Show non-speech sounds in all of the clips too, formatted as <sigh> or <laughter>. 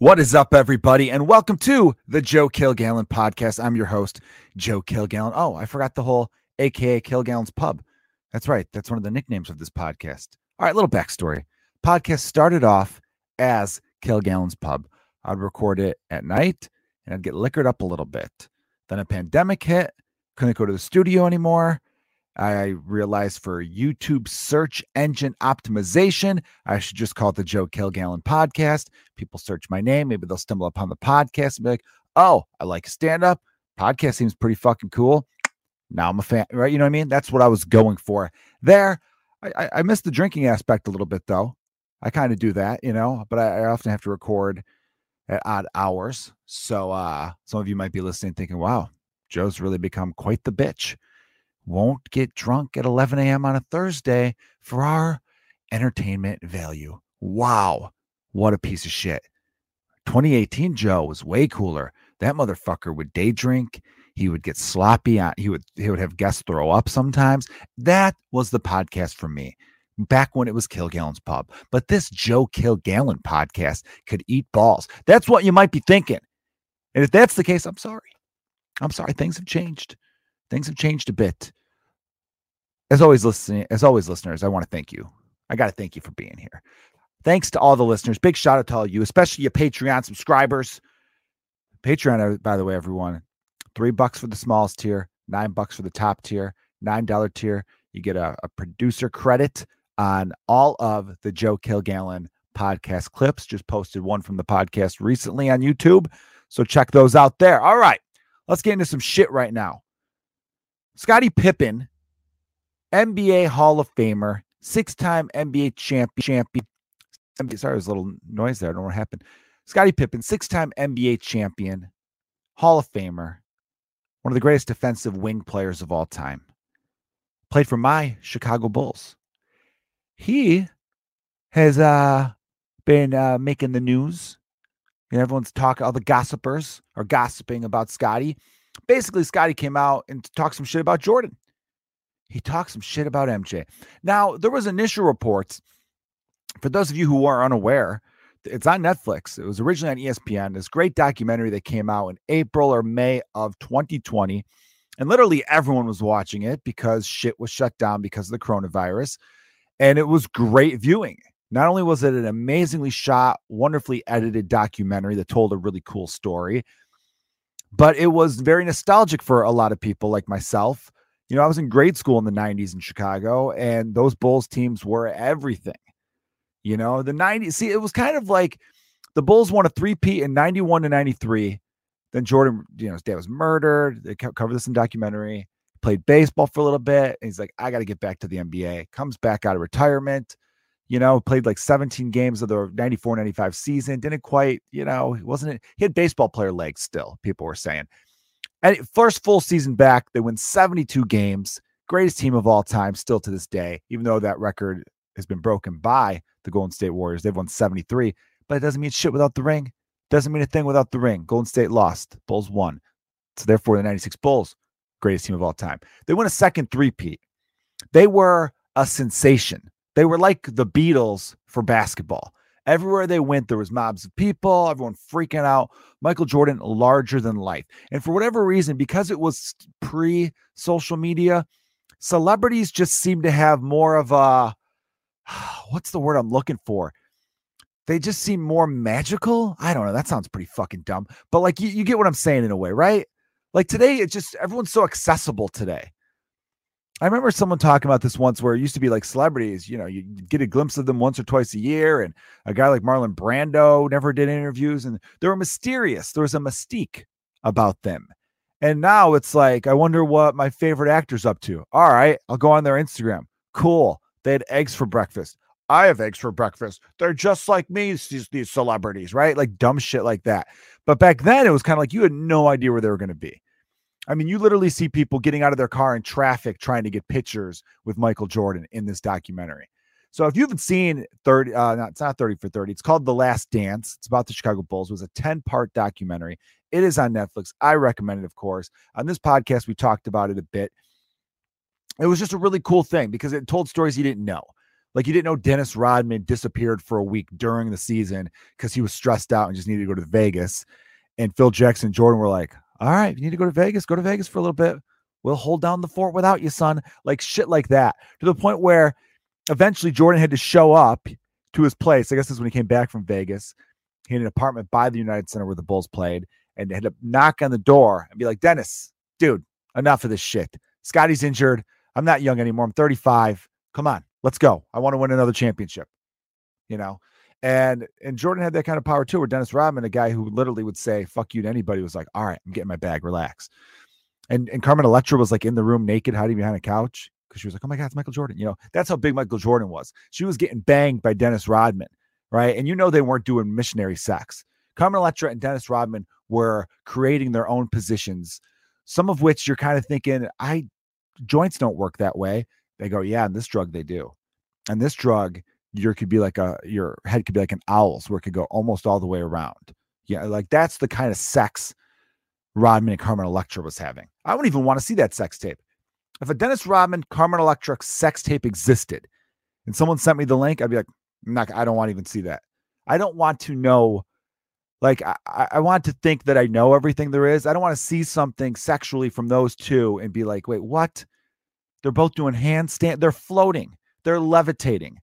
What is up, everybody, and welcome to the Joe Kilgallon podcast. I'm your host, Joe Kilgallon. Oh, I forgot the whole AKA Kilgallon's Pub. That's right. That's one of the nicknames of this podcast. All right, little backstory. Podcast started off as Kilgallon's Pub. I'd record it at night and I'd get liquored up a little bit. Then a pandemic hit, couldn't go to the studio anymore. I realized for YouTube search engine optimization, I should just call it the Joe Kilgallon podcast. People search my name, maybe they'll stumble upon the podcast and be like, oh, I like stand up. Podcast seems pretty fucking cool. Now I'm a fan, right? You know what I mean? That's what I was going for there. I, I, I missed the drinking aspect a little bit though. I kind of do that, you know, but I, I often have to record at odd hours. So uh some of you might be listening thinking, wow, Joe's really become quite the bitch won't get drunk at 11 a.m. on a Thursday for our entertainment value. Wow. What a piece of shit. 2018 Joe was way cooler. That motherfucker would day drink. He would get sloppy. He would he would have guests throw up sometimes. That was the podcast for me back when it was Kilgallon's Pub. But this Joe Kilgallon podcast could eat balls. That's what you might be thinking. And if that's the case, I'm sorry. I'm sorry. Things have changed. Things have changed a bit as always listening as always listeners i want to thank you. I got to thank you for being here. Thanks to all the listeners. Big shout out to all you especially your patreon subscribers. Patreon uh, by the way everyone three bucks for the smallest tier nine bucks for the top tier nine dollar tier. You get a, a, producer credit on all of the joe kilgallon podcast clips. Just posted one from the podcast recently on youtube so check those out there. All right let's get into some shit right now. Scottie pippen NBA Hall of Famer, six time NBA champion. champion sorry, there's a little noise there. I don't know what happened. Scottie Pippen, six time NBA champion, Hall of Famer, one of the greatest defensive wing players of all time. Played for my Chicago Bulls. He has uh, been uh, making the news. And everyone's talking, all the gossipers are gossiping about Scottie. Basically, Scottie came out and talked some shit about Jordan. He talks some shit about MJ. Now, there was initial reports. For those of you who are unaware, it's on Netflix. It was originally on ESPN. This great documentary that came out in April or May of 2020. And literally everyone was watching it because shit was shut down because of the coronavirus. And it was great viewing. Not only was it an amazingly shot, wonderfully edited documentary that told a really cool story, but it was very nostalgic for a lot of people like myself you know, I was in grade school in the 90s in Chicago, and those Bulls teams were everything. You know, the 90s, see, it was kind of like the Bulls won a three-peat in 91 to 93. Then Jordan, you know, his dad was murdered. They covered this in documentary. Played baseball for a little bit. And he's like, I got to get back to the NBA. Comes back out of retirement. You know, played like 17 games of the 94 95 season. Didn't quite, you know, he wasn't, he had baseball player legs still, people were saying. And first full season back, they win 72 games. Greatest team of all time, still to this day, even though that record has been broken by the Golden State Warriors. They've won 73, but it doesn't mean shit without the ring. Doesn't mean a thing without the ring. Golden State lost. Bulls won. So therefore, the 96 Bulls, greatest team of all time. They won a second three-peat. They were a sensation. They were like the Beatles for basketball. Everywhere they went, there was mobs of people, everyone freaking out. Michael Jordan, larger than life. And for whatever reason, because it was pre social media, celebrities just seem to have more of a <sighs> what's the word I'm looking for? They just seem more magical. I don't know. That sounds pretty fucking dumb. But like you, you get what I'm saying in a way, right? Like today, it's just everyone's so accessible today. I remember someone talking about this once where it used to be like celebrities, you know, you get a glimpse of them once or twice a year. And a guy like Marlon Brando never did interviews and they were mysterious. There was a mystique about them. And now it's like, I wonder what my favorite actor's up to. All right, I'll go on their Instagram. Cool. They had eggs for breakfast. I have eggs for breakfast. They're just like me, these, these celebrities, right? Like dumb shit like that. But back then, it was kind of like you had no idea where they were going to be. I mean, you literally see people getting out of their car in traffic trying to get pictures with Michael Jordan in this documentary. So if you haven't seen 30, uh, it's not 30 for 30, it's called The Last Dance. It's about the Chicago Bulls. It was a 10 part documentary. It is on Netflix. I recommend it, of course. On this podcast, we talked about it a bit. It was just a really cool thing because it told stories you didn't know. Like you didn't know Dennis Rodman disappeared for a week during the season because he was stressed out and just needed to go to Vegas. And Phil Jackson and Jordan were like, all right, you need to go to Vegas, go to Vegas for a little bit. We'll hold down the fort without you, son. Like shit like that. To the point where eventually Jordan had to show up to his place. I guess this is when he came back from Vegas. He had an apartment by the United Center where the Bulls played and had to knock on the door and be like, Dennis, dude, enough of this shit. Scottie's injured. I'm not young anymore. I'm 35. Come on, let's go. I want to win another championship. You know, and and Jordan had that kind of power too. Where Dennis Rodman, a guy who literally would say "fuck you" to anybody, was like, "All right, I'm getting my bag. Relax." And and Carmen Electra was like in the room naked, hiding behind a couch because she was like, "Oh my God, it's Michael Jordan." You know, that's how big Michael Jordan was. She was getting banged by Dennis Rodman, right? And you know they weren't doing missionary sex. Carmen Electra and Dennis Rodman were creating their own positions, some of which you're kind of thinking, I joints don't work that way. They go, yeah, and this drug they do. And this drug, your could be like a your head could be like an owl's where it could go almost all the way around. Yeah, like that's the kind of sex Rodman and Carmen Electra was having. I wouldn't even want to see that sex tape. If a Dennis Rodman, Carmen Electra sex tape existed and someone sent me the link, I'd be like, not, I don't want to even see that. I don't want to know like I, I want to think that I know everything there is. I don't want to see something sexually from those two and be like, wait, what? They're both doing handstand. They're floating. They're levitating.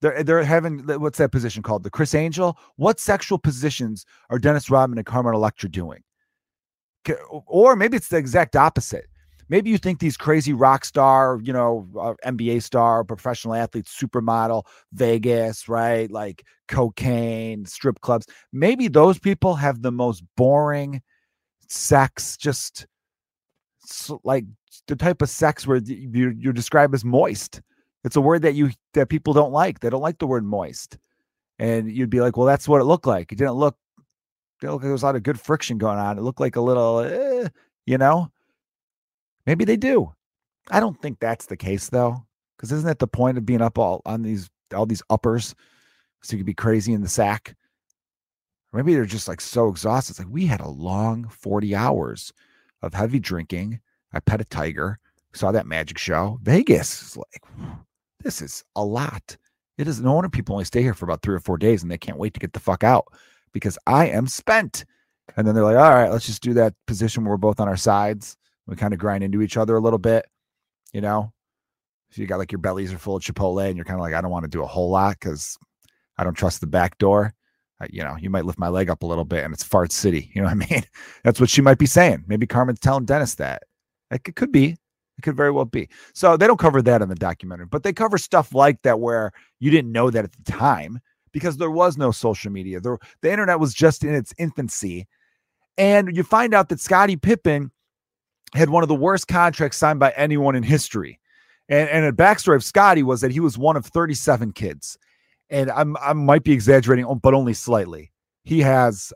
They're they're having what's that position called? The Criss Angel. What sexual positions are Dennis Rodman and Carmen Electra doing? Or maybe it's the exact opposite maybe you think these crazy rock star, you know, uh, NBA star, professional athletes, supermodel, Vegas, right? Like cocaine, strip clubs. Maybe those people have the most boring sex, just like the type of sex where you, you describe as moist. It's a word that you that people don't like. They don't like the word moist. And you'd be like, well, that's what it looked like. It didn't look, it looked like there was a lot of good friction going on. It looked like a little, eh, you know. Maybe they do. I don't think that's the case though, because isn't that the point of being up all on these all these uppers, so you could be crazy in the sack? Or maybe they're just like so exhausted. It's like we had a long forty hours of heavy drinking. I pet a tiger, saw that magic show. Vegas is like, this is a lot. It is no wonder people only stay here for about three or four days and they can't wait to get the fuck out because I am spent. And then they're like, all right, let's just do that position where we're both on our sides we kind of grind into each other a little bit, you know. So you got like your bellies are full of Chipotle, and you're kind of like, I don't want to do a whole lot because I don't trust the back door. You know, you might lift my leg up a little bit, and it's fart city. You know what I mean? <laughs> That's what she might be saying. Maybe Carmen's telling Dennis that. Like it could be. It could very well be. So they don't cover that in the documentary, but they cover stuff like that where you didn't know that at the time because there was no social media. There, the internet was just in its infancy. And you find out that Scottie Pippen had one of the worst contracts signed by anyone in history. And, and a backstory of Scottie was that he was one of 37 kids. And I'm, I might be exaggerating, but only slightly. He has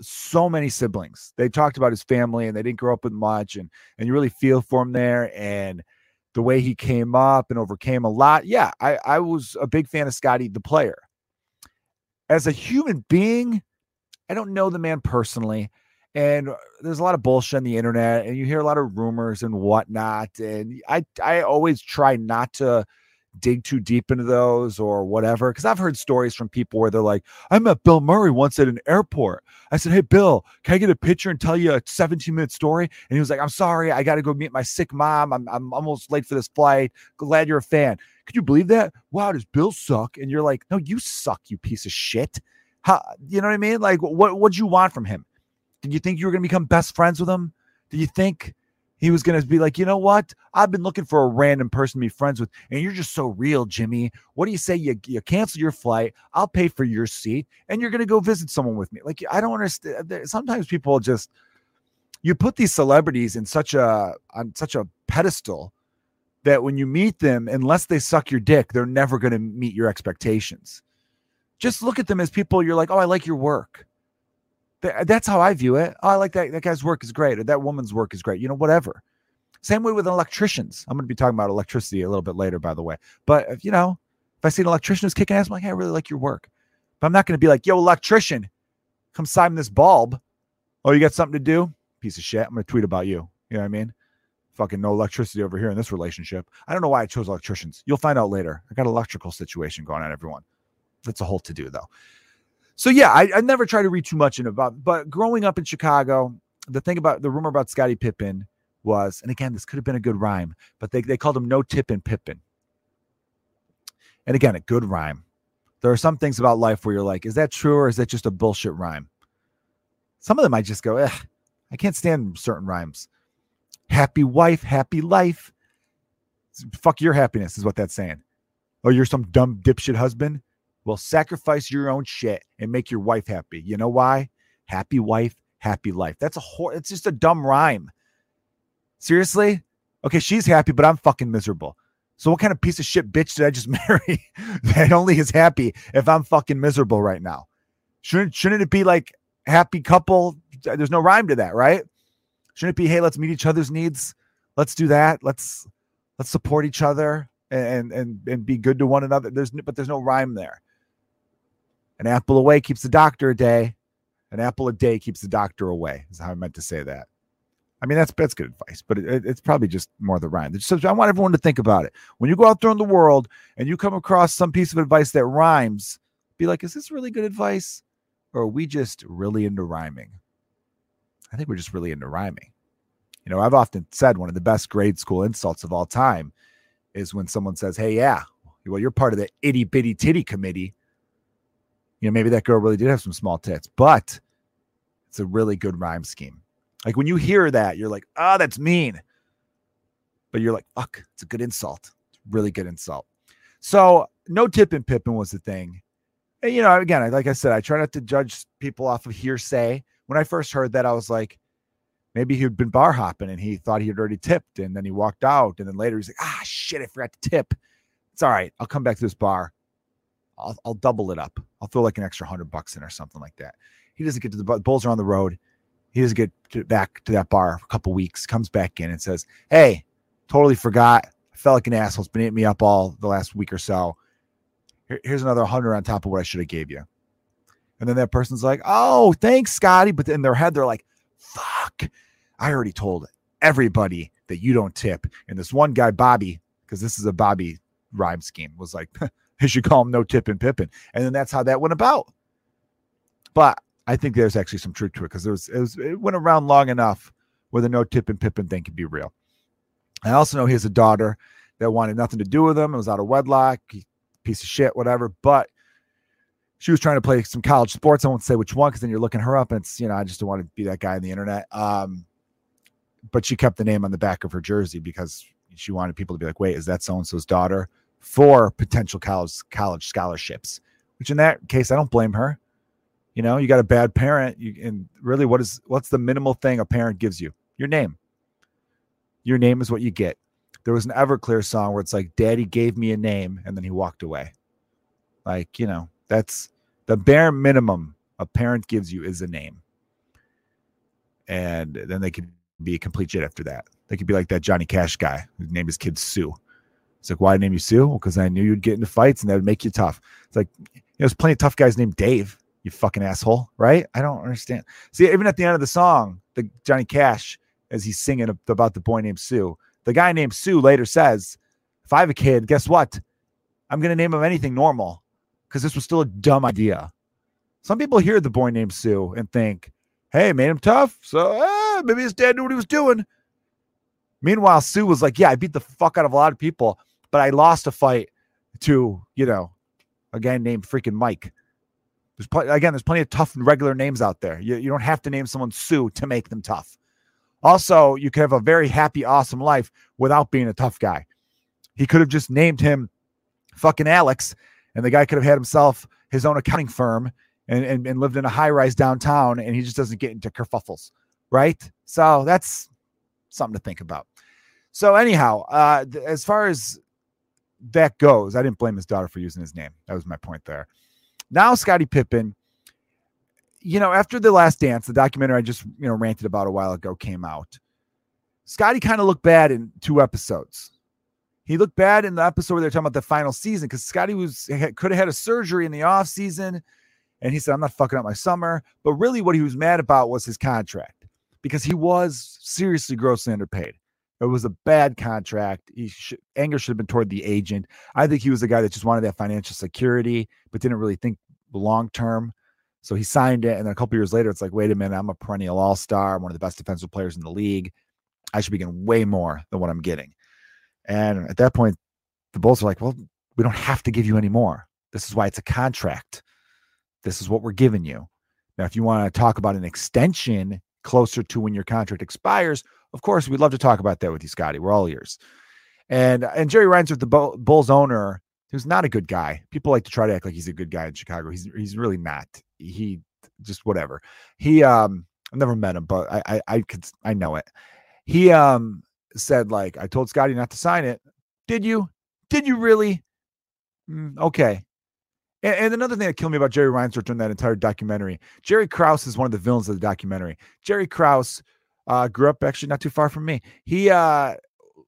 so many siblings. They talked about his family and they didn't grow up with much. And, and you really feel for him there. And the way he came up and overcame a lot. Yeah, I, I was a big fan of Scottie, the player. As a human being, I don't know the man personally and uh, there's a lot of bullshit on the internet and you hear a lot of rumors and whatnot and i i always try not to dig too deep into those or whatever because i've heard stories from people where they're like i met bill murray once at an airport. I said hey bill can i get a picture and tell you a 17 minute story? And he was like i'm sorry i gotta go meet my sick mom i'm, I'm almost late for this flight glad you're a fan. Could you believe that? Wow does bill suck? And you're like no you suck you piece of shit. How you know what i mean? Like what what'd you want from him? Did you think you were going to become best friends with him? Did you think he was going to be like, you know what? I've been looking for a random person to be friends with, and you're just so real, Jimmy. What do you say? You, you cancel your flight, I'll pay for your seat, and you're going to go visit someone with me. Like, I don't understand. Uh, sometimes people just, you put these celebrities in such a, on such a pedestal that when you meet them, unless they suck your dick, they're never going to meet your expectations. Just look at them as people you're like, oh, I like your work. That's how I view it. Oh, I like that. That guy's work is great, or that woman's work is great. You know, whatever. Same way with electricians. I'm going to be talking about electricity a little bit later, by the way. But you know, if I see an electrician who's kicking ass, I'm like, hey, I really like your work. But I'm not going to be like, yo, electrician, come sign this bulb. Oh, you got something to do? Piece of shit. I'm going to tweet about you. You know what I mean? fucking no electricity over here in this relationship. I don't know why I chose electricians. You'll find out later. I got an electrical situation going on, everyone. That's a whole to do though. So yeah, I, I never try to read too much in about, but growing up in Chicago, the thing about the rumor about Scottie Pippen was, and again, this could have been a good rhyme, but they, they called him No Tippin Pippen. And again, a good rhyme. There are some things about life where you're like, is that true or is that just a bullshit rhyme? Some of them I just go, eh, I can't stand certain rhymes. Happy wife, happy life. Fuck your happiness, is what that's saying. Oh, you're some dumb dipshit husband? Well, sacrifice your own shit and make your wife happy. You know why? Happy wife, happy life. That's a whole, it's just a dumb rhyme. Seriously? Okay, she's happy, but I'm fucking miserable. So what kind of piece of shit bitch did I just <laughs> marry that only is happy if I'm fucking miserable right now? Shouldn't shouldn't it be like happy couple? There's no rhyme to that, right? Shouldn't it be, hey, let's meet each other's needs? Let's do that. Let's let's support each other and and and be good to one another. There's but there's no rhyme there. An apple away keeps the doctor a day. An apple a day keeps the doctor away. Is how I meant to say that. I mean, that's that's good advice, but it, it's probably just more the rhyme. So I want everyone to think about it. When you go out there in the world and you come across some piece of advice that rhymes, be like, is this really good advice? Or are we just really into rhyming? I think we're just really into rhyming. You know, I've often said one of the best grade school insults of all time is when someone says, Hey, yeah, well, you're part of the itty bitty titty committee. You know, maybe that girl really did have some small tits, but it's a really good rhyme scheme. Like when you hear that, you're like, oh, that's mean. But you're like, fuck, it's a good insult. It's really good insult. So no tipping Pippen was the thing. And, you know, again, like I said, I try not to judge people off of hearsay. When I first heard that, I was like, maybe he'd been bar hopping and he thought he had already tipped and then he walked out. And then later he's like, ah, shit, I forgot to tip. It's all right. I'll come back to this bar. I'll, I'll double it up. I'll throw like an extra hundred bucks in or something like that. He doesn't get to the Bulls are on the road. He doesn't get to, back to that bar for a couple weeks, comes back in and says, Hey, totally forgot. I felt like an asshole. It's been eating me up all the last week or so. Here, here's another hundred on top of what I should have gave you. And then that person's like, Oh, thanks, Scottie. But in their head, they're like, Fuck. I already told everybody that you don't tip. And this one guy, Bobby, because this is a Bobby rhyme scheme, was like, <laughs> I should call him no tipping Pippen. And then that's how that went about. But I think there's actually some truth to it because there was it, was it went around long enough where the no tip and Pippen thing could be real. I also know he has a daughter that wanted nothing to do with him. It was out of wedlock, piece of shit, whatever. But she was trying to play some college sports. I won't say which one because then you're looking her up, and it's you know I just don't want to be that guy on the internet. Um, but she kept the name on the back of her jersey because she wanted people to be like, "Wait, is that so and so's daughter?" For potential college college scholarships. Which in that case, I don't blame her. You know, you got a bad parent, you, and really, what is what's the minimal thing a parent gives you? Your name. Your name is what you get. There was an Everclear song where it's like, "Daddy gave me a name," and then he walked away. Like, you know, that's the bare minimum a parent gives you is a name, and then they could be a complete shit after that. They could be like that Johnny Cash guy who named his kid Sue. It's like, why name you Sue? Because I knew you'd get into fights and that would make you tough. It's like, you know, there's plenty of tough guys named Dave you fucking asshole, right? I don't understand. See, even at the end of the song, the Johnny Cash, as he's singing about the boy named Sue, the guy named Sue later says, if I have a kid, guess what? I'm going to name him anything normal because this was still a dumb idea. Some people hear the boy named Sue and think, hey, made him tough. So eh, maybe his dad knew what he was doing. Meanwhile, Sue was like, yeah, I beat the fuck out of a lot of people, but I lost a fight to, you know, a guy named freaking Mike. There's pl- again, there's plenty of tough and regular names out there. You, you don't have to name someone Sue to make them tough. Also, you could have a very happy, awesome life without being a tough guy. He could have just named him fucking Alex, and the guy could have had himself his own accounting firm and, and, and lived in a high rise downtown, and he just doesn't get into kerfuffles, right? So that's something to think about. So, anyhow, uh, th- as far as that goes, I didn't blame his daughter for using his name. That was my point there. Now, Scottie Pippen, you know, after the last dance, the documentary I just, you know, ranted about a while ago came out. Scottie kind of looked bad in two episodes. He looked bad in the episode where they're talking about the final season because Scottie was could have had a surgery in the off season, and he said, "I'm not fucking up my summer." But really, what he was mad about was his contract because he was seriously grossly underpaid. It was a bad contract. He should, anger should have been toward the agent. I think he was the guy that just wanted that financial security, but didn't really think long term. So he signed it, and then a couple years later, it's like, wait a minute, I'm a perennial All Star. One of the best defensive players in the league. I should be getting way more than what I'm getting. And at that point, the Bulls are like, well, we don't have to give you any more. This is why it's a contract. This is what we're giving you. Now, if you want to talk about an extension closer to when your contract expires, of course, we'd love to talk about that with you, Scottie. We're all ears. And and Jerry Reinsdorf, the Bulls owner, who's not a good guy. People like to try to act like he's a good guy in Chicago. He's he's really not. He just whatever. He um I've never met him, but I I, I could I know it. He um said like I told Scottie not to sign it. Did you? Did you really? Mm, okay. And, and, another thing that killed me about Jerry Reinsdorf during that entire documentary, Jerry Krause is one of the villains of the documentary. Jerry Krause uh, grew up actually not too far from me. He uh,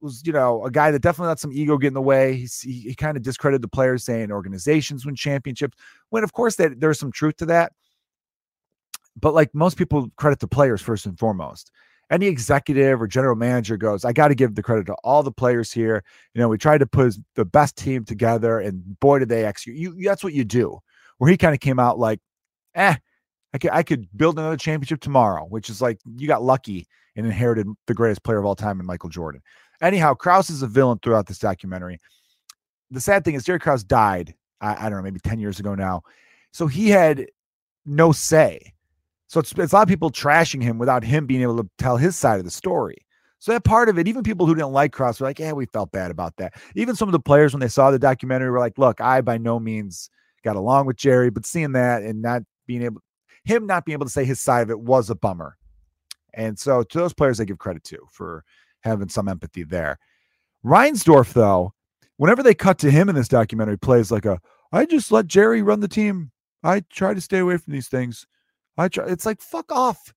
was, you know, a guy that definitely let some ego get in the way. He's, he, he kind of discredited the players, saying organizations win championships. When of course that there's some truth to that, but like most people credit the players first and foremost any executive or general manager goes, I got to give the credit to all the players here. You know, we tried to put the best team together, and boy, did they execute. You, that's what you do. Where he kind of came out like, eh, I could, I could build another championship tomorrow, which is like you got lucky and inherited the greatest player of all time in Michael Jordan. Anyhow, Krause is a villain throughout this documentary. The sad thing is, Jerry Krause died, I, I don't know, maybe 10 years ago now. So he had no say. So it's, it's a lot of people trashing him without him being able to tell his side of the story. So that part of it, even people who didn't like Krause were like, yeah, we felt bad about that. Even some of the players, when they saw the documentary, were like, look, I by no means got along with Jerry, but seeing that and not being able, him not being able to say his side of it was a bummer. And so to those players, I give credit to for having some empathy there. Reinsdorf, though, whenever they cut to him in this documentary, plays like a, I just let Jerry run the team. I try to stay away from these things. I try. It's like fuck off.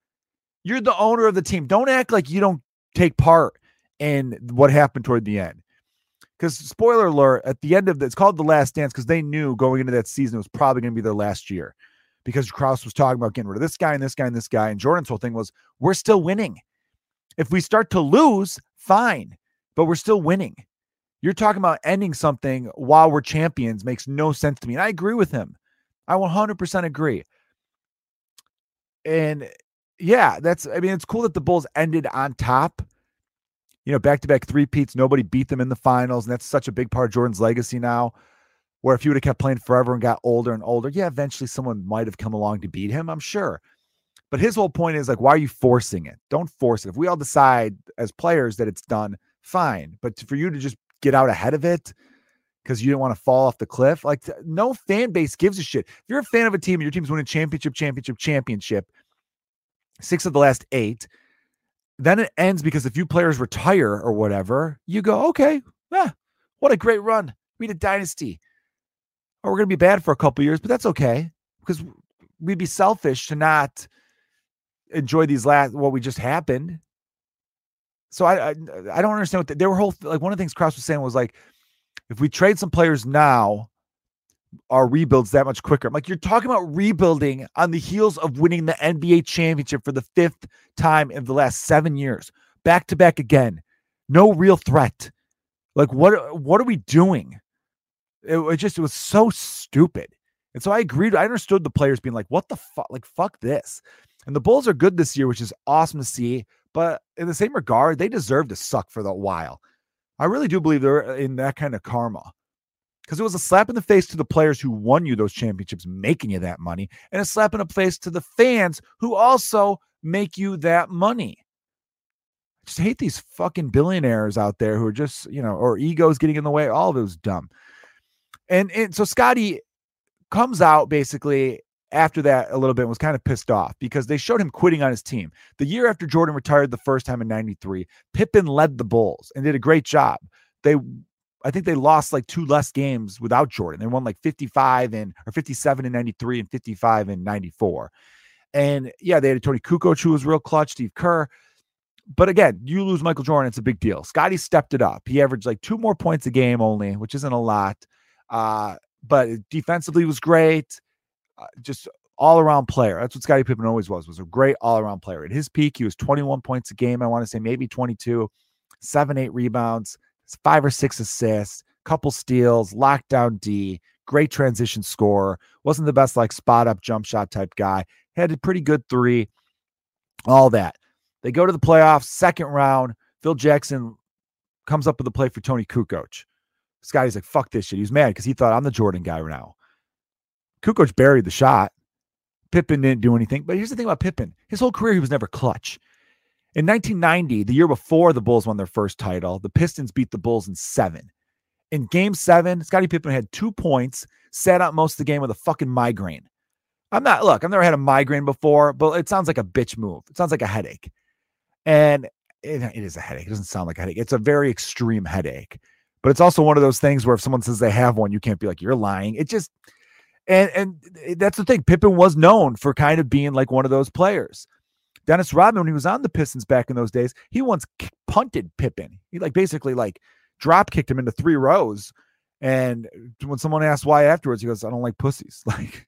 You're the owner of the team. Don't act like you don't take part in what happened toward the end. Because spoiler alert, at the end of the, it's called the Last Dance because they knew going into that season it was probably going to be their last year. Because Krause was talking about getting rid of this guy and this guy and this guy, and Jordan's whole thing was we're still winning. If we start to lose, fine, but we're still winning. You're talking about ending something while we're champions makes no sense to me. And I agree with him. I 100% agree and yeah, that's I mean, it's cool that the Bulls ended on top. You know, back to back three peats. Nobody beat them in the finals, and that's such a big part of Jordan's legacy now. Where if you would have kept playing forever and got older and older, yeah, eventually someone might have come along to beat him. I'm sure. But his whole point is like, why are you forcing it? Don't force it. If we all decide as players that it's done, fine. But for you to just get out ahead of it because you didn't want to fall off the cliff, like no fan base gives a shit. If you're a fan of a team and your team's winning championship, championship, championship, six of the last eight. Then it ends because a few players retire or whatever. You go, okay, yeah, what a great run. We had a dynasty. Or we're going to be bad for a couple years, but that's okay because we'd be selfish to not enjoy these last what we just happened. So I I, I don't understand what the, were whole like one of the things Krause was saying was like if we trade some players now, our rebuilds that much quicker. I'm like, you're talking about rebuilding on the heels of winning the NBA championship for the fifth time in the last seven years, back to back again. No real threat. Like, what what are we doing? It, just it was so stupid. And so I agreed. I understood the players being like, what the fuck? Like, fuck this. And the Bulls are good this year, which is awesome to see. But in the same regard, they deserve to suck for a while. I really do believe they're uh, in that kind of karma because it was a slap in the face to the players who won you those championships, making you that money, and a slap in the face to the fans who also make you that money. I just hate these fucking billionaires out there who are just, you know, or egos getting in the way. All of it was dumb. And and so Scottie comes out basically after that a little bit was kind of pissed off because they showed him quitting on his team. The year after Jordan retired the first time in 93, Pippen led the Bulls and did a great job. They I think they lost like two less games without Jordan. They won like 55 and or 57 and 93 and 55 and 94. And yeah, they had a Toni Kukoc who was real clutch, Steve Kerr. But again, you lose Michael Jordan, it's a big deal. Scottie stepped it up. He averaged like two more points a game only, which isn't a lot. Uh, but defensively was great. Uh, just all around player. That's what Scottie Pippen always was, was a great all around player. At his peak, he was 21 points a game. I want to say maybe 22 seven, eight rebounds, five or six assists, couple steals, lockdown D, great transition score. Wasn't the best like spot up jump shot type guy. Had a pretty good three, all that. They go to the playoffs, second round. Phil Jackson comes up with a play for Toni Kukoc. Scottie's like, fuck this shit. He's mad because he thought I'm the Jordan guy right now. Kukoc buried the shot. Pippen didn't do anything. But here's the thing about Pippen his whole career, he was never clutch. In 1990, the year before the Bulls won their first title, the Pistons beat the Bulls in seven. In game seven, Scottie Pippen had two points, sat out most of the game with a fucking migraine. I'm not, look, I've never had a migraine before, but it sounds like a bitch move. It sounds like a headache. And it, it is a headache. It doesn't sound like a headache. It's a very extreme headache. But it's also one of those things where if someone says they have one, you can't be like, you're lying. It just, and and eh, that's the thing. Pippen was known for kind of being like one of those players. Dennis Rodman, when he was on the Pistons back in those days, he once punted Pippen. He like basically like drop kicked him into three rows. And when someone asked why afterwards, he goes, "I don't like pussies." <laughs> Like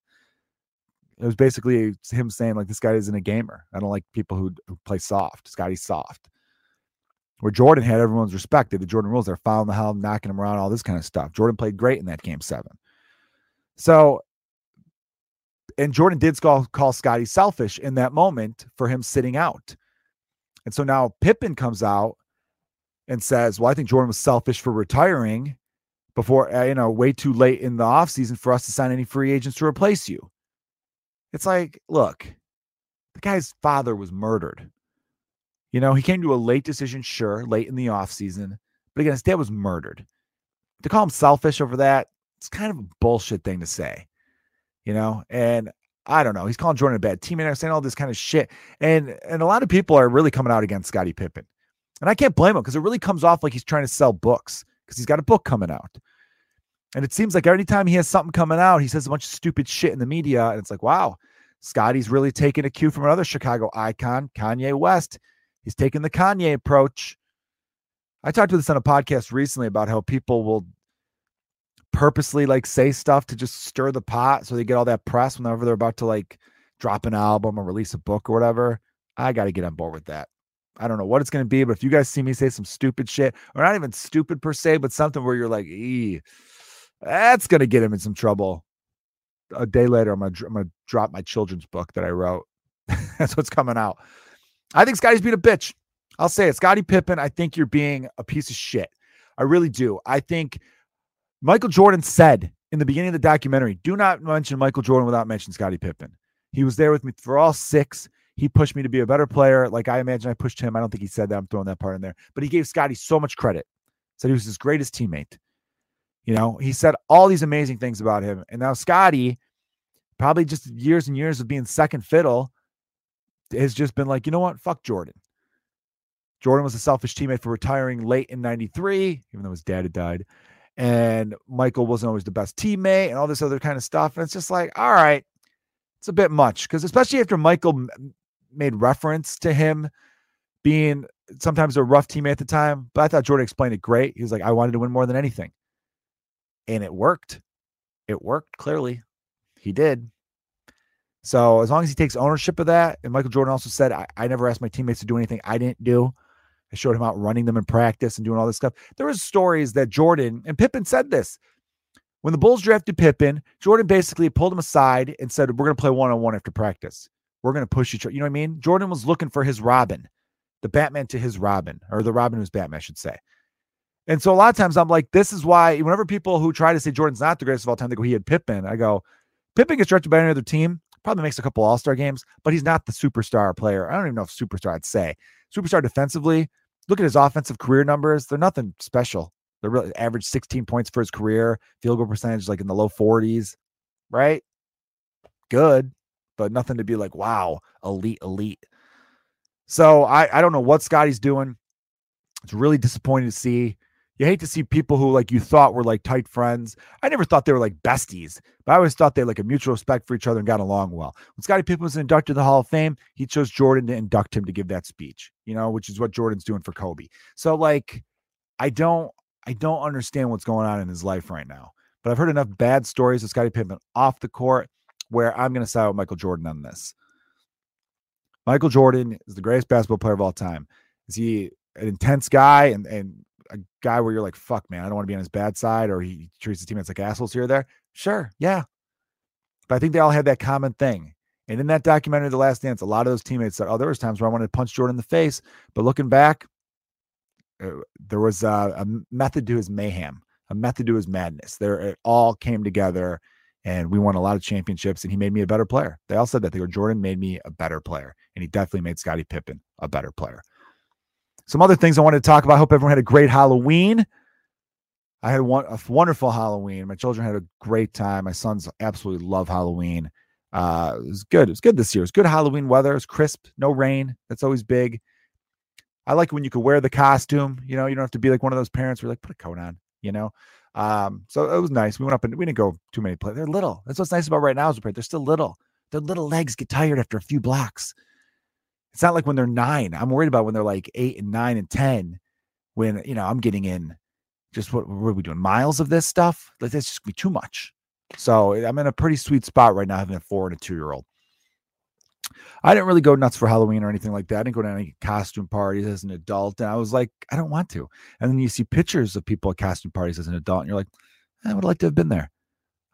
it was basically him saying like this guy isn't a gamer. I don't like people who, who play soft. Scottie's soft. Where Jordan had everyone's respect. They the Jordan rules. They're fouling the hell, knocking him around, all this kind of stuff. Jordan played great in that game seven. So and Jordan did call, call Scottie selfish in that moment for him sitting out. And so now Pippen comes out and says, Well, I think Jordan was selfish for retiring before, uh, you know, way too late in the offseason for us to sign any free agents to replace you. It's like, look, the guy's father was murdered. You know, he came to a late decision, sure, late in the offseason, but again, his dad was murdered. To call him selfish over that, it's kind of a bullshit thing to say you know, and I don't know. He's calling Jordan a bad teammate, I'm saying all this kind of shit. And and a lot of people are really coming out against Scottie Pippen. And I can't blame him because it really comes off like he's trying to sell books because he's got a book coming out. And it seems like every time he has something coming out, he says a bunch of stupid shit in the media. And it's like, wow, Scottie's really taking a cue from another Chicago icon, Kanye West. He's taking the Kanye approach. I talked to this on a podcast recently about how people will purposely like say stuff to just stir the pot so they get all that press whenever they're about to like drop an album or release a book or whatever. I got to get on board with that. I don't know what it's going to be, but if you guys see me say some stupid shit, or not even stupid per se, but something where you're like, ee, that's going to get him in some trouble. A day later, I'm going to I'm gonna drop my children's book that I wrote. <laughs> that's what's coming out. I think Scottie's being a bitch. I'll say it. Scottie Pippen, I think you're being a piece of shit. I really do. I think Michael Jordan said in the beginning of the documentary, do not mention Michael Jordan without mentioning Scottie Pippen. He was there with me for all six. He pushed me to be a better player. Like I imagine I pushed him. I don't think he said that. I'm throwing that part in there. But he gave Scottie so much credit. Said he was his greatest teammate. You know, he said all these amazing things about him. And now Scottie, probably just years and years of being second fiddle, has just been like, you know what? Fuck Jordan. Jordan was a selfish teammate for retiring late in 93, even though his dad had died and Michael wasn't always the best teammate and all this other kind of stuff. And it's just like, all right, it's a bit much because especially after Michael made reference to him being sometimes a rough teammate at the time. But I thought Jordan explained it great. He was like, I wanted to win more than anything. And it worked. It worked clearly. He did. So as long as he takes ownership of that, and Michael Jordan also said, I, I never asked my teammates to do anything I didn't do. I showed him out running them in practice and doing all this stuff. There was stories that Jordan and Pippen said this. When the Bulls drafted Pippen, Jordan basically pulled him aside and said, We're going to play one on one after practice. We're going to push each other. You know what I mean? Jordan was looking for his Robin, the Batman to his Robin, or the Robin who's Batman, I should say. And so a lot of times I'm like, this is why whenever people who try to say Jordan's not the greatest of all time, they go, he had Pippen. I go, Pippen gets drafted by any other team, probably makes a couple all-star games, but he's not the superstar player. I don't even know if superstar I'd say. Superstar defensively, look at his offensive career numbers. They're nothing special. They're really average 16 points for his career, field goal percentage like in the low 40s, right? Good, but nothing to be like, wow, elite, elite. So I, I don't know what Scottie's doing. It's really disappointing to see you hate to see people who like you thought were like tight friends. I never thought they were like besties, but I always thought they had like a mutual respect for each other and got along well. When Scottie Pippen was inducted to the Hall of Fame, he chose Jordan to induct him to give that speech, you know, which is what Jordan's doing for Kobe. So like I don't I don't understand what's going on in his life right now. But I've heard enough bad stories of Scottie Pippen off the court where I'm going to side with Michael Jordan on this. Michael Jordan is the greatest basketball player of all time. Is he an intense guy and and a guy where you're like, fuck, man, I don't want to be on his bad side, or he treats his teammates like assholes here or there. Sure, yeah. But I think they all had that common thing. And in that documentary, The Last Dance, a lot of those teammates said, "Oh, there was times where I wanted to punch Jordan in the face, but looking back, uh, there was a, a method to his mayhem, a method to his madness. There, it all came together, and we won a lot of championships. And he made me a better player. They all said that they were Jordan made me a better player, and he definitely made Scottie Pippen a better player. Some other things I wanted to talk about. I hope everyone had a great Halloween. I had one, a wonderful Halloween. My children had a great time. My sons absolutely love Halloween. Uh, it was good. It was good this year. It was good Halloween weather. It was crisp, no rain. That's always big. I like when you could wear the costume. You know, you don't have to be like one of those parents who are like, put a coat on, you know. Um, so it was nice. We went up and we didn't go too many places. They're little. That's what's nice about right now is they're still little. Their little legs get tired after a few blocks. It's not like when they're nine. I'm worried about when they're like eight and nine and ten, when you know I'm getting in just what, what are we doing? Miles of this stuff? Like that's just be too much. So I'm in a pretty sweet spot right now, having a four and a two year old. I didn't really go nuts for Halloween or anything like that. I didn't go to any costume parties as an adult. And I was like, I don't want to. And then you see pictures of people at costume parties as an adult, and you're like, I would like to have been there.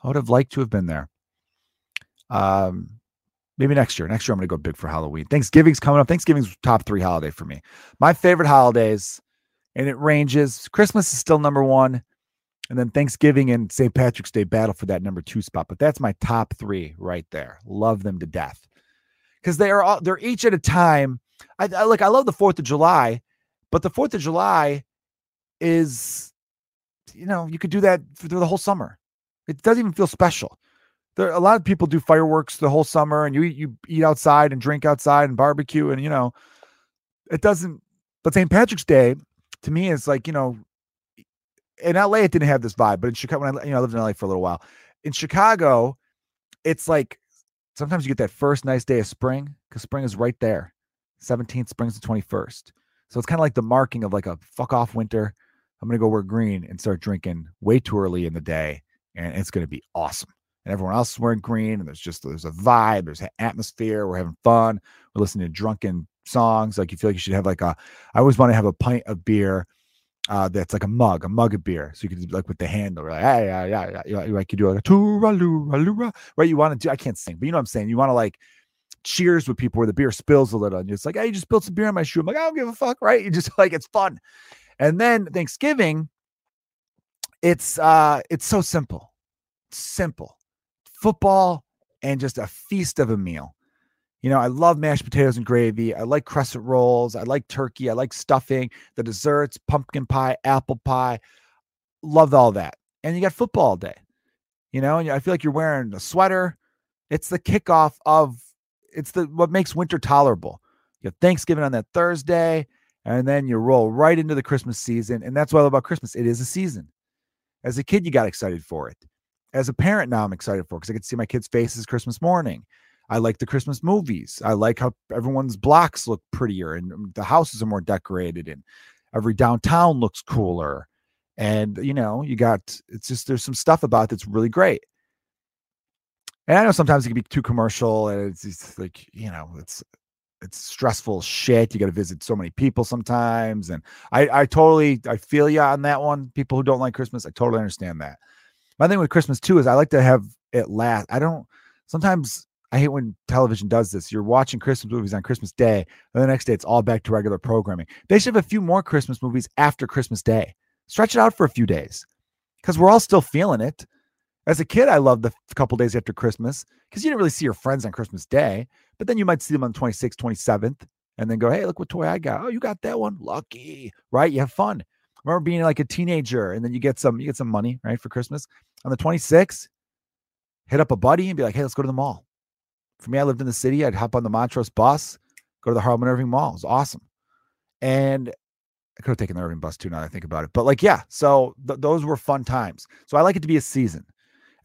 I would have liked to have been there. Um, maybe next year. Next year, I'm going to go big for Halloween. Thanksgiving's coming up. Thanksgiving's top three holiday for me. My favorite holidays, and it ranges. Christmas is still number one, and then Thanksgiving and St. Patrick's Day battle for that number two spot. But that's my top three right there. Love them to death because they are all they're each at a time. I, I like I love the Fourth of July, but the Fourth of July is, you know, you could do that through the whole summer. It doesn't even feel special. There a lot of people do fireworks the whole summer, and you you eat outside and drink outside and barbecue, and you know, it doesn't. But St. Patrick's Day to me is like you know, in LA it didn't have this vibe, but in Chicago when I you know I lived in LA for a little while, in Chicago, it's like sometimes you get that first nice day of spring because spring is right there. 17th, spring's the 21st. So it's kind of like the marking of like a fuck off winter. I'm to go wear green and start drinking way too early in the day. And it's to be awesome. And everyone else is wearing green. And there's just, there's a vibe, there's an atmosphere. We're having fun. We're listening to drunken songs. Like you feel like you should have like a, I always want to have a pint of beer uh, that's like a mug, a mug of beer. So you can like with the handle, like, yeah, yeah, yeah, yeah. Like you do like a tooraloo, right? You want to do, I can't sing, but you know what I'm saying? You want to like cheers with people where the beer spills a little and it's like, hey, you just spilled some beer on my shoe. I'm like, I don't give a fuck, right? You just <laughs> like it's fun. And then Thanksgiving, it's uh it's so simple. simple. Football and just a feast of a meal. You know, I love mashed potatoes and gravy. I like crescent rolls. I like turkey. I like stuffing, the desserts, pumpkin pie, apple pie. Loved all that. And you got football all day. You know, and I feel like you're wearing a sweater. It's the kickoff of it's the what makes winter tolerable. You have Thanksgiving on that Thursday, and then you roll right into the Christmas season. And that's what I love about Christmas. It is a season. As a kid, you got excited for it. As a parent, now I'm excited for because I get to see my kids' faces Christmas morning. I like the Christmas movies. I like how everyone's blocks look prettier and um, the houses are more decorated and every downtown looks cooler. And you know, you got it's just there's some stuff about that's really great. And I know sometimes it can be too commercial and it's, it's like, you know, it's it's stressful shit. You got to visit so many people sometimes. And I I totally I feel you on that one. People who don't like Christmas, I totally understand that. My thing with Christmas too is I like to have it last. I don't sometimes I hate when television does this. You're watching Christmas movies on Christmas Day, and the next day it's all back to regular programming. They should have a few more Christmas movies after Christmas Day. Stretch it out for a few days because we're all still feeling it. As a kid, I loved the couple days after Christmas because you didn't really see your friends on Christmas Day, but then you might see them on the 26th, 27th, and then go, hey, look what toy I got. Oh, you got that one. Lucky, right? You have fun. Remember being like a teenager and then you get some you get some money, right, for Christmas. On the 26th, hit up a buddy and be like, hey, let's go to the mall. For me, I lived in the city. I'd hop on the Montrose bus, go to the Harlem Irving Mall. It was awesome. And I could have taken the Irving bus too now that I think about it. But like, yeah, so th- those were fun times. So I like it to be a season.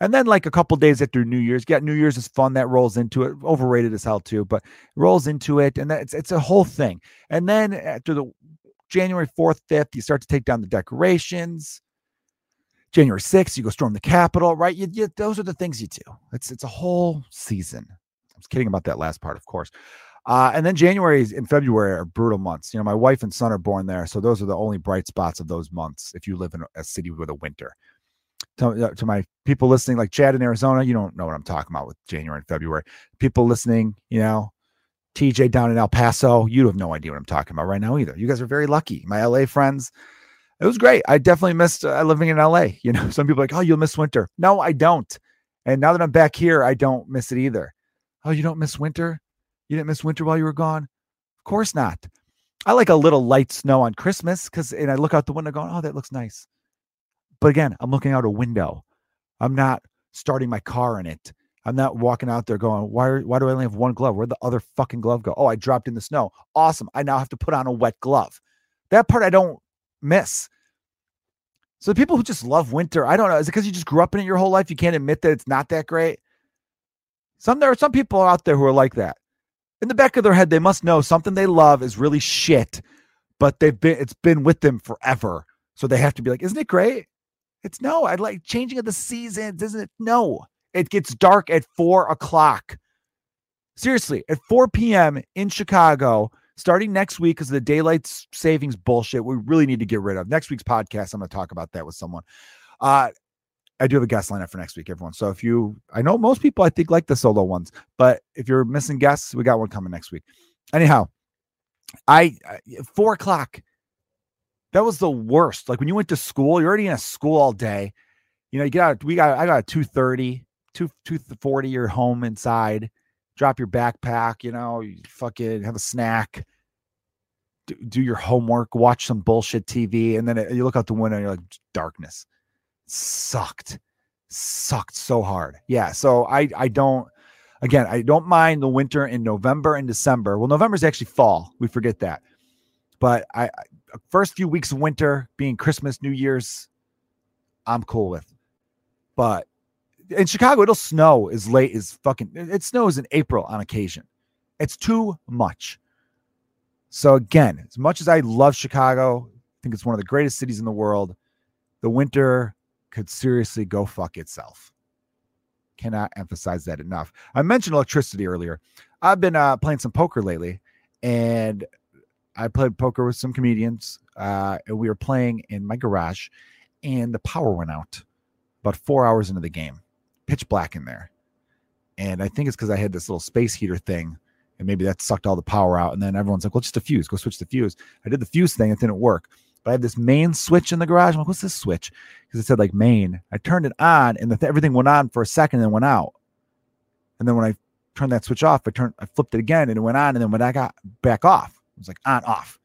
And then like a couple days after New Year's, yeah, New Year's is fun. That rolls into it. Overrated as hell too, but rolls into it, and that's it's a whole thing. And then eh, after the January fourth, fifth, you start to take down the decorations. January sixth, you go storm the Capitol, right? You, you, those are the things you do. It's it's a whole season. I was kidding about that last part, of course. Uh, and then January and February are brutal months. You know, my wife and son are born there, so those are the only bright spots of those months. If you live in a city with a winter, to, uh, to my people listening, like Chad in Arizona, you don't know what I'm talking about with January and February. People listening, you know, TJ down in El Paso, you have no idea what I'm talking about right now either. You guys are very lucky. My LA friends, it was great. I definitely missed uh, living in LA. <laughs> You know, some people like, oh, you'll miss winter. No, I don't. And now that I'm back here, I don't miss it either. Oh, you don't miss winter? You didn't miss winter while you were gone? Of course not. I like a little light snow on Christmas because, and I look out the window going, oh, that looks nice. But again, I'm looking out a window. I'm not starting my car in it. I'm not walking out there going, why, why do I only have one glove? Where'd the other fucking glove go? Oh, I dropped in the snow. Awesome. I now have to put on a wet glove. That part I don't miss. So the people who just love winter, I don't know. Is it because you just grew up in it your whole life? You can't admit that it's not that great. Some there are some people out there who are like that in the back of their head, they must know something they love is really shit, but they've been it's been with them forever. So they have to be like, isn't it great? It's no, I like changing of the seasons, isn't it? No. It gets dark at four o'clock. Seriously, at 4 p.m. in Chicago, starting next week, because the daylight savings bullshit we really need to get rid of. Next week's podcast, I'm going to talk about that with someone. Uh, I do have a guest lineup for next week, everyone. So if you, I know most people, I think, like the solo ones, but if you're missing guests, we got one coming next week. Anyhow, I, four o'clock, that was the worst. Like when you went to school, you're already in a school all day. You know, you get out, we got, I got a 2 30 two two forty your home inside, drop your backpack, you know, you fucking have a snack, do, do your homework, watch some bullshit TV, and then it, you look out the window and you're like darkness. Sucked, sucked so hard. Yeah, so I I don't. Again, I don't mind the winter in November and December. Well, November's actually fall. We forget that. But I, first few weeks of winter being Christmas, New Year's, I'm cool with. But in chicago it'll snow as late as fucking it snows in april on occasion it's too much so again as much as i love chicago i think it's one of the greatest cities in the world the winter could seriously go fuck itself. Cannot emphasize that enough. I mentioned electricity earlier. I've been uh, playing some poker lately, and I played poker with some comedians, uh, and we were playing in my garage, and the power went out about four hours into the game, pitch black in there. And I think it's because I had this little space heater thing, and maybe that sucked all the power out. And then everyone's like, well, just a fuse, go switch the fuse. I did the fuse thing, it didn't work. But I have this main switch in the garage. I'm like, what's this switch? Because it said like main. I turned it on and th- everything went on for a second and then went out. And then when I turned that switch off, I turned, I flipped it again and it went on. And then when I got back off, it was like on off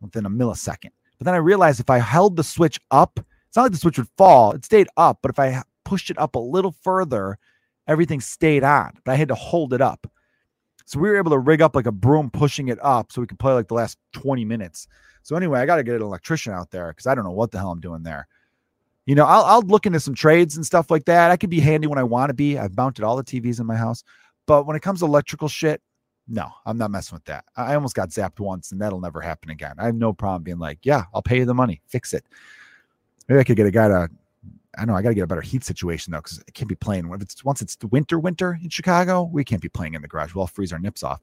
within a millisecond. But then I realized if I held the switch up, it's not like the switch would fall. It stayed up. But if I pushed it up a little further, everything stayed on. But I had to hold it up. So we were able to rig up like a broom pushing it up so we could play like the last 20 minutes. So anyway, I got to get an electrician out there because I don't know what the hell I'm doing there. You know, I'll, I'll look into some trades and stuff like that. I can be handy when I want to be. I've mounted all the TVs in my house, but when it comes to electrical shit, no, I'm not messing with that. I almost got zapped once, and that'll never happen again. I have no problem being like, yeah, I'll pay you the money, fix it. Maybe I could get a guy to. I know I got to get a better heat situation though, because it can't be playing. If it's once it's the winter, winter in Chicago, we can't be playing in the garage. We'll all freeze our nips off.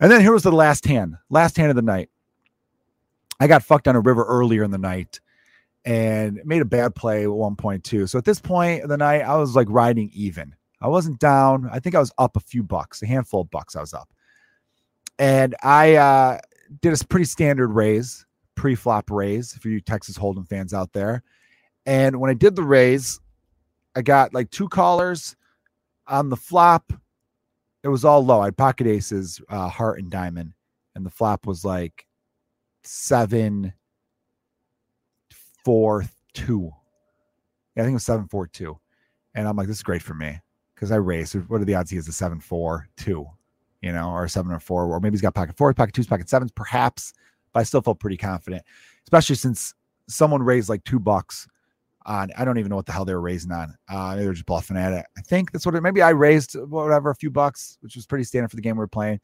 And then here was the last hand, last hand of the night. I got fucked on a river earlier in the night and made a bad play at one point too. So at this point of the night, I was like riding even. I wasn't down. I think I was up a few bucks, a handful of bucks I was up. And I uh, did a pretty standard raise, pre-flop raise for you Texas Hold'em fans out there. And when I did the raise, I got like two callers on the flop. It was all low. I had pocket aces, uh, heart and diamond, and the flop was like seven four two. Yeah, I think it was seven four two. And I'm like, this is great for me because I raised. What are the odds he has a seven four two, you know, or seven or four, or maybe he's got pocket fours, pocket twos, pocket sevens, perhaps. But I still felt pretty confident, especially since someone raised like two bucks on. I don't even know what the hell they were raising on. Uh, they were just bluffing at it. I think that's what it. Maybe I raised whatever a few bucks, which was pretty standard for the game we were playing,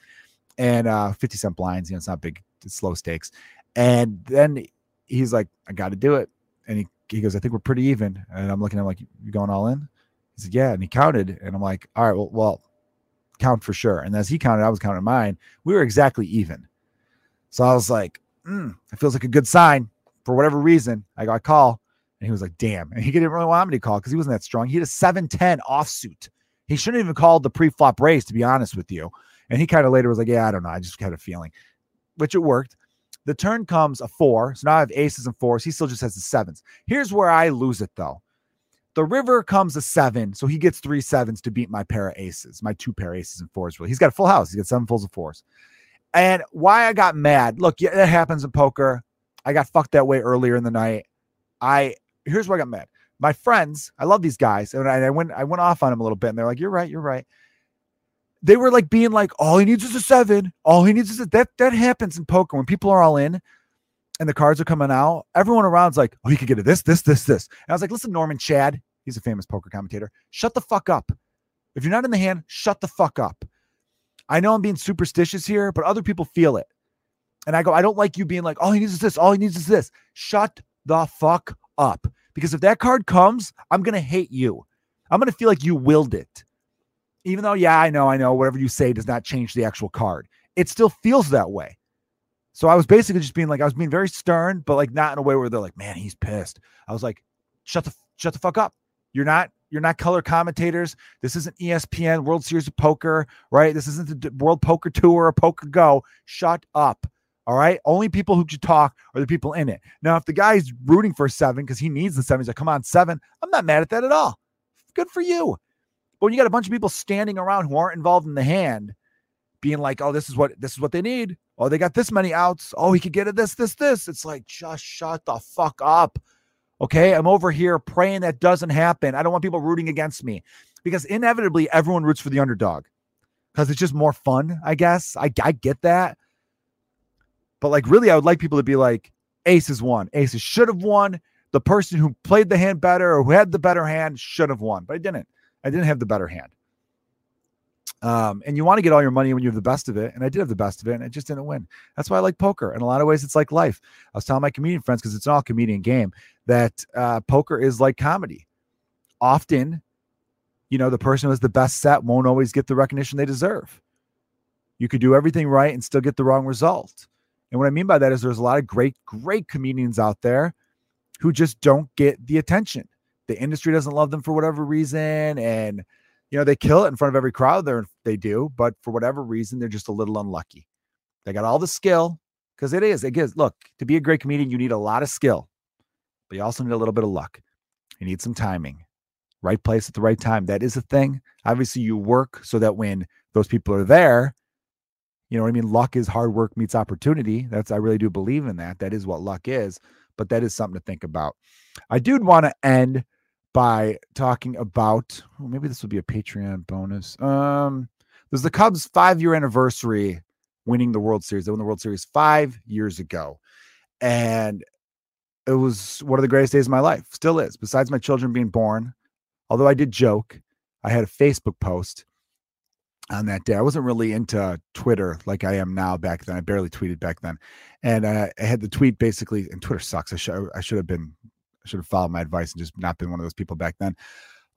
and uh, fifty cent blinds. You know, it's not big slow stakes. And then he's like, I got to do it. And he, he goes, I think we're pretty even. And I'm looking at him like, you going all in? He said, yeah. And he counted. And I'm like, all right, well, well count for sure. And as he counted, I was counting mine. We were exactly even. So I was like, mm, it feels like a good sign for whatever reason. I got a call and he was like, damn. And he didn't really want me to call because he wasn't that strong. He had a 710 offsuit. He shouldn't even called the pre-flop raise, to be honest with you. And he kind of later was like, yeah, I don't know. I just had a feeling, which it worked. The turn comes a four. So now I have aces and fours. He still just has the sevens. Here's where I lose it though. The river comes a seven. So he gets three sevens to beat my pair of aces, my two pair aces and fours. Really. He's got a full house. He's got seven fulls of fours. And why I got mad. Look, yeah, that happens in poker. I got fucked that way earlier in the night. I here's why I got mad. My friends, I love these guys, and I, I went I went off on them a little bit, and they're like, "You're right, you're right." They were like being like, "All he needs is a seven. All he needs is a that." That happens in poker when people are all in, and the cards are coming out. Everyone around's like, "Oh, he could get it this, this, this, this." And I was like, "Listen, Norman Chad, he's a famous poker commentator. Shut the fuck up. If you're not in the hand, shut the fuck up." I know I'm being superstitious here, but other people feel it. And I go, I don't like you being like, all he needs is this, all he needs is this. Shut the fuck up. Because if that card comes, I'm going to hate you. I'm going to feel like you willed it. Even though, yeah, I know, I know, whatever you say does not change the actual card. It still feels that way. So I was basically just being like, I was being very stern, but like not in a way where they're like, man, he's pissed. I was like, shut the shut the fuck up. You're not you're not color commentators. This isn't ESPN World Series of Poker, right? This isn't the World Poker Tour or Poker Go. Shut up. All right. Only people who should talk are the people in it. Now, if the guy's rooting for seven because he needs the seven, he's like, come on, seven. I'm not mad at that at all. Good for you. But when you got a bunch of people standing around who aren't involved in the hand, being like, oh, this is what this is what they need. Oh, they got this many outs. Oh, he could get it, this, this, this. It's like, just shut the fuck up. Okay. I'm over here praying that doesn't happen. I don't want people rooting against me because inevitably everyone roots for the underdog because it's just more fun, I guess. I, I get that. But like, really, I would like people to be like, aces won. Aces should have won. The person who played the hand better or who had the better hand should have won, but I didn't. I didn't have the better hand. Um, and you want to get all your money when you have the best of it. And I did have the best of it, and I just didn't win. That's why I like poker. In a lot of ways, it's like life. I was telling my comedian friends because it's an all comedian game that uh, poker is like comedy. Often, you know, the person who has the best set won't always get the recognition they deserve. You could do everything right and still get the wrong result. And what I mean by that is there's a lot of great, great comedians out there who just don't get the attention. The industry doesn't love them for whatever reason. And, you know, they kill it in front of every crowd there they do, but for whatever reason, they're just a little unlucky. They got all the skill because it is. It gives look, to be a great comedian, you need a lot of skill, but you also need a little bit of luck. You need some timing, right place at the right time. That is a thing. Obviously, you work so that when those people are there, you know what I mean? Luck is hard work meets opportunity. That's I really do believe in that. That is what luck is, but that is something to think about. I do want to end by talking about well, maybe this will be a Patreon bonus. Um there's the Cubs 5-year anniversary winning the World Series. They won the World Series 5 years ago. And it was one of the greatest days of my life. Still is. Besides my children being born, although I did joke, I had a Facebook post on that day. I wasn't really into Twitter like I am now back then. I barely tweeted back then. And I had the tweet basically, and Twitter sucks. I should I should have been I should have followed my advice and just not been one of those people back then.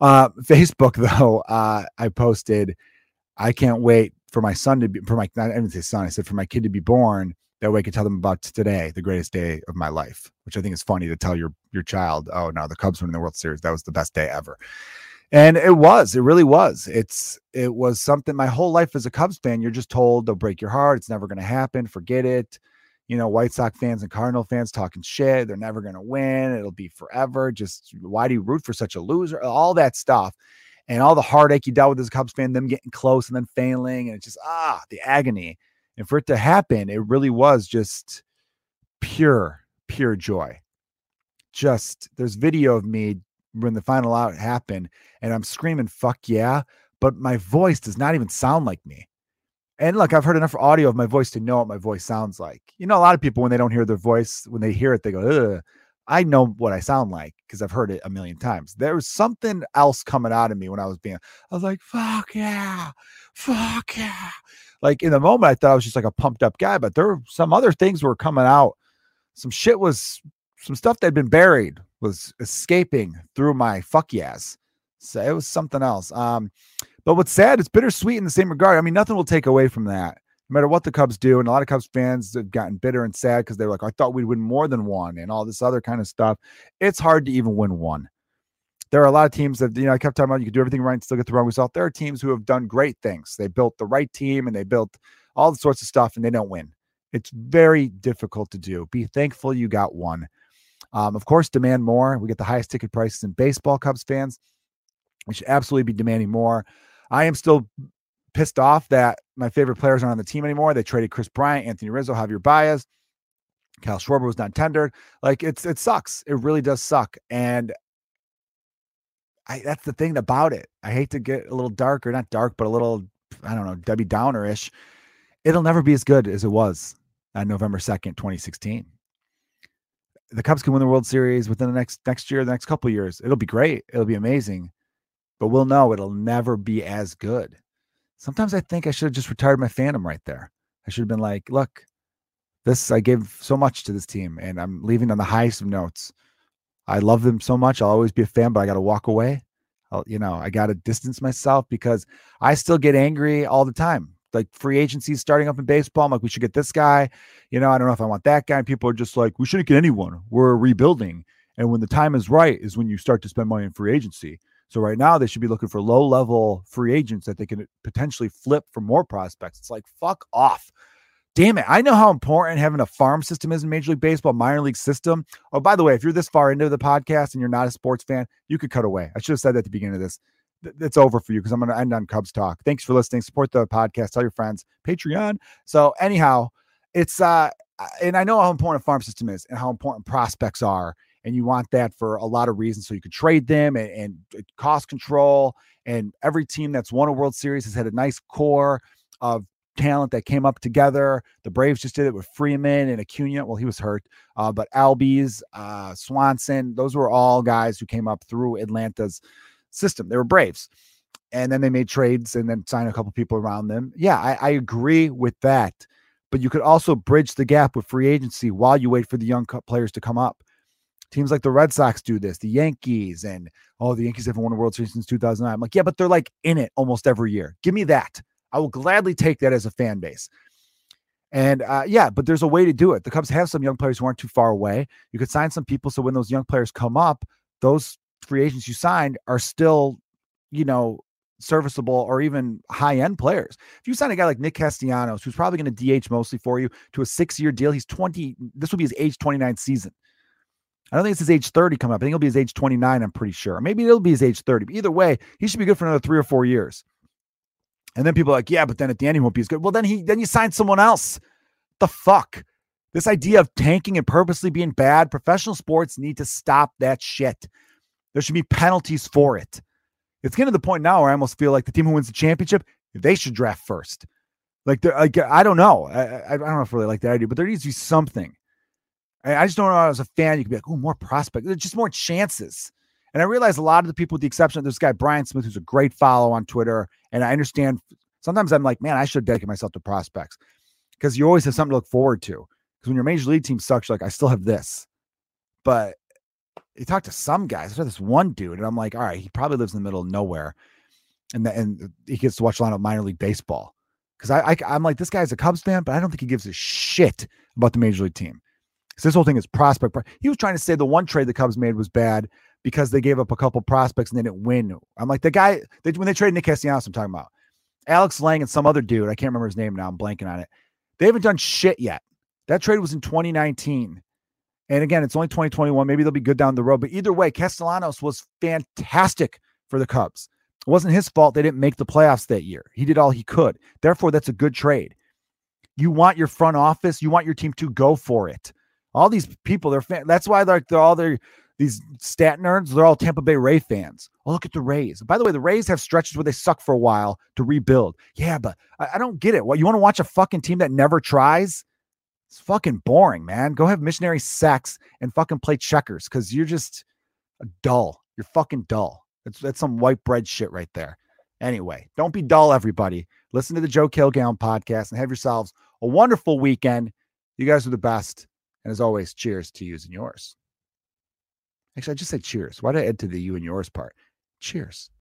Uh, <laughs> Facebook though, uh, I posted, I can't wait for my son to be for my not even say son. I said for my kid to be born. That way I could tell them about today, the greatest day of my life, which I think is funny to tell your your child, oh no, the Cubs won the World Series. That was the best day ever and it was it really was. It's it was something my whole life as a cubs fan you're just told they'll break your heart it's never going to happen forget it. You know white sox fans and cardinal fans talking shit they're never going to win it'll be forever just why do you root for such a loser? All that stuff. And all the heartache you dealt with as a cubs fan them getting close and then failing and it's just ah the agony. And for it to happen it really was just pure pure joy. Just there's video of me when the final out happened and I'm screaming, fuck yeah. But my voice does not even sound like me. And look, I've heard enough audio of my voice to know what my voice sounds like. You know, a lot of people, when they don't hear their voice, when they hear it, they go, Ugh. I know what I sound like because I've heard it a million times. There was something else coming out of me when I was being, I was like, fuck yeah, fuck yeah. Like in the moment, I thought I was just like a pumped up guy, but there were some other things were coming out. Some shit was, some stuff that had been buried was escaping through my fuck yes. So it was something else. Um, But what's sad, it's bittersweet in the same regard. I mean, nothing will take away from that. No matter what the Cubs do, and a lot of Cubs fans have gotten bitter and sad because they're like, I thought we'd win more than one and all this other kind of stuff. It's hard to even win one. There are a lot of teams that, you know, I kept talking about you can do everything right and still get the wrong result. There are teams who have done great things. They built the right team and they built all the sorts of stuff and they don't win. It's very difficult to do. Be thankful you got one. Um, of course, demand more. We get the highest ticket prices in baseball, Cubs fans. We should absolutely be demanding more. I am still pissed off that my favorite players aren't on the team anymore. They traded Kris Bryant, Anthony Rizzo, Javier Baez. Kyle Schwarber was not tendered. Like it's it sucks. It really does suck. And I that's the thing about it. I hate to get a little darker, not dark, but a little, I don't know, Debbie Downer-ish. It'll never be as good as it was on November 2nd, 2016. The Cubs can win the World Series within the next next year, the next couple years. It'll be great. It'll be amazing but we'll know it'll never be as good. Sometimes I think I should have just retired my fandom right there. I should have been like, look, this I gave so much to this team and I'm leaving on the highest of notes. I love them so much. I'll always be a fan, but I got to walk away. I'll, you know, I got to distance myself because I still get angry all the time. Like free agency starting up in baseball. I'm like, we should get this guy. You know, I don't know if I want that guy. People are just like, we shouldn't get anyone. We're rebuilding. And when the time is right, is when you start to spend money in free agency. So right now they should be looking for low level free agents that they can potentially flip for more prospects. It's like fuck off. Damn it. I know how important having a farm system is in Major League Baseball, minor league system. Oh, by the way, if you're this far into the podcast and you're not a sports fan, you could cut away. I should have said that at the beginning of this. It's over for you because I'm going to end on Cubs talk. Thanks for listening. Support the podcast. Tell your friends. Patreon. So anyhow, it's uh, and I know how important a farm system is and how important prospects are and you want that for a lot of reasons. So you could trade them and, and cost control. And every team that's won a World Series has had a nice core of talent that came up together. The Braves just did it with Freeman and Acuna. Well, he was hurt, uh, but Albies, uh, Swanson, those were all guys who came up through Atlanta's system. They were Braves. And then they made trades and then signed a couple people around them. Yeah, I, I agree with that. But you could also bridge the gap with free agency while you wait for the young players to come up. Teams like the Red Sox do this, the Yankees, and oh, the Yankees haven't won a World Series since 2009. I'm like, yeah, but they're like in it almost every year. Give me that. I will gladly take that as a fan base. And uh, yeah, but there's a way to do it. The Cubs have some young players who aren't too far away. You could sign some people so when those young players come up, those free agents you signed are still, you know, serviceable or even high end players. If you sign a guy like Nick Castellanos, who's probably going to DH mostly for you to a six year deal, he's 20. This will be his age 29 season. I don't think it's his age 30 coming up. I think it'll be his age 29, I'm pretty sure. Maybe it'll be his age 30. But either way, he should be good for another three or four years. And then people are like, yeah, but then at the end he won't be as good. Well, then he then you sign someone else. The fuck? This idea of tanking and purposely being bad, professional sports need to stop that shit. There should be penalties for it. It's getting to the point now where I almost feel like the team who wins the championship, they should draft first. Like, like I don't know. I, I don't know if I really like that idea, but there needs to be something. I just don't know as a fan, you could be like, oh, more prospect. There's just more chances. And I realize a lot of the people, with the exception of this guy, Brian Smith, who's a great follow on Twitter. And I understand sometimes I'm like, man, I should dedicate myself to prospects because you always have something to look forward to. Because when your major league team sucks, you're like, I still have this. But you talked to some guys, there's this one dude, and I'm like, all right, he probably lives in the middle of nowhere. And, the, and he gets to watch a lot of minor league baseball. Because I, I, I'm like, this guy's a Cubs fan, but I don't think he gives a shit about the major league team Because this whole thing is prospect. He was trying to say the one trade the Cubs made was bad because they gave up a couple prospects and they didn't win. I'm like the guy they, when they traded Nick Castellanos. I'm talking about Alex Lange and some other dude. I can't remember his name now. I'm blanking on it. They haven't done shit yet. That trade was in 2019. And again, it's only 2021. Maybe they'll be good down the road. But either way, Castellanos was fantastic for the Cubs. It wasn't his fault they didn't make the playoffs that year. He did all he could. Therefore, that's a good trade. You want your front office, you want your team to go for it. All these people, they're fan- that's why they're, they're all their these stat nerds, they're all Tampa Bay Ray fans. Oh, look at the Rays. By the way, the Rays have stretches where they suck for a while to rebuild. Yeah, but I, I don't get it. What you want to watch a fucking team that never tries? It's fucking boring, man. Go have missionary sex and fucking play checkers because you're just dull. You're fucking dull. That's that's some white bread shit right there. Anyway, don't be dull, everybody. Listen to the Joe Kilgallon podcast and have yourselves a wonderful weekend. You guys are the best. And as always, cheers to yous and yours. Actually, I just said cheers. Why did I add to the you and yours part? Cheers.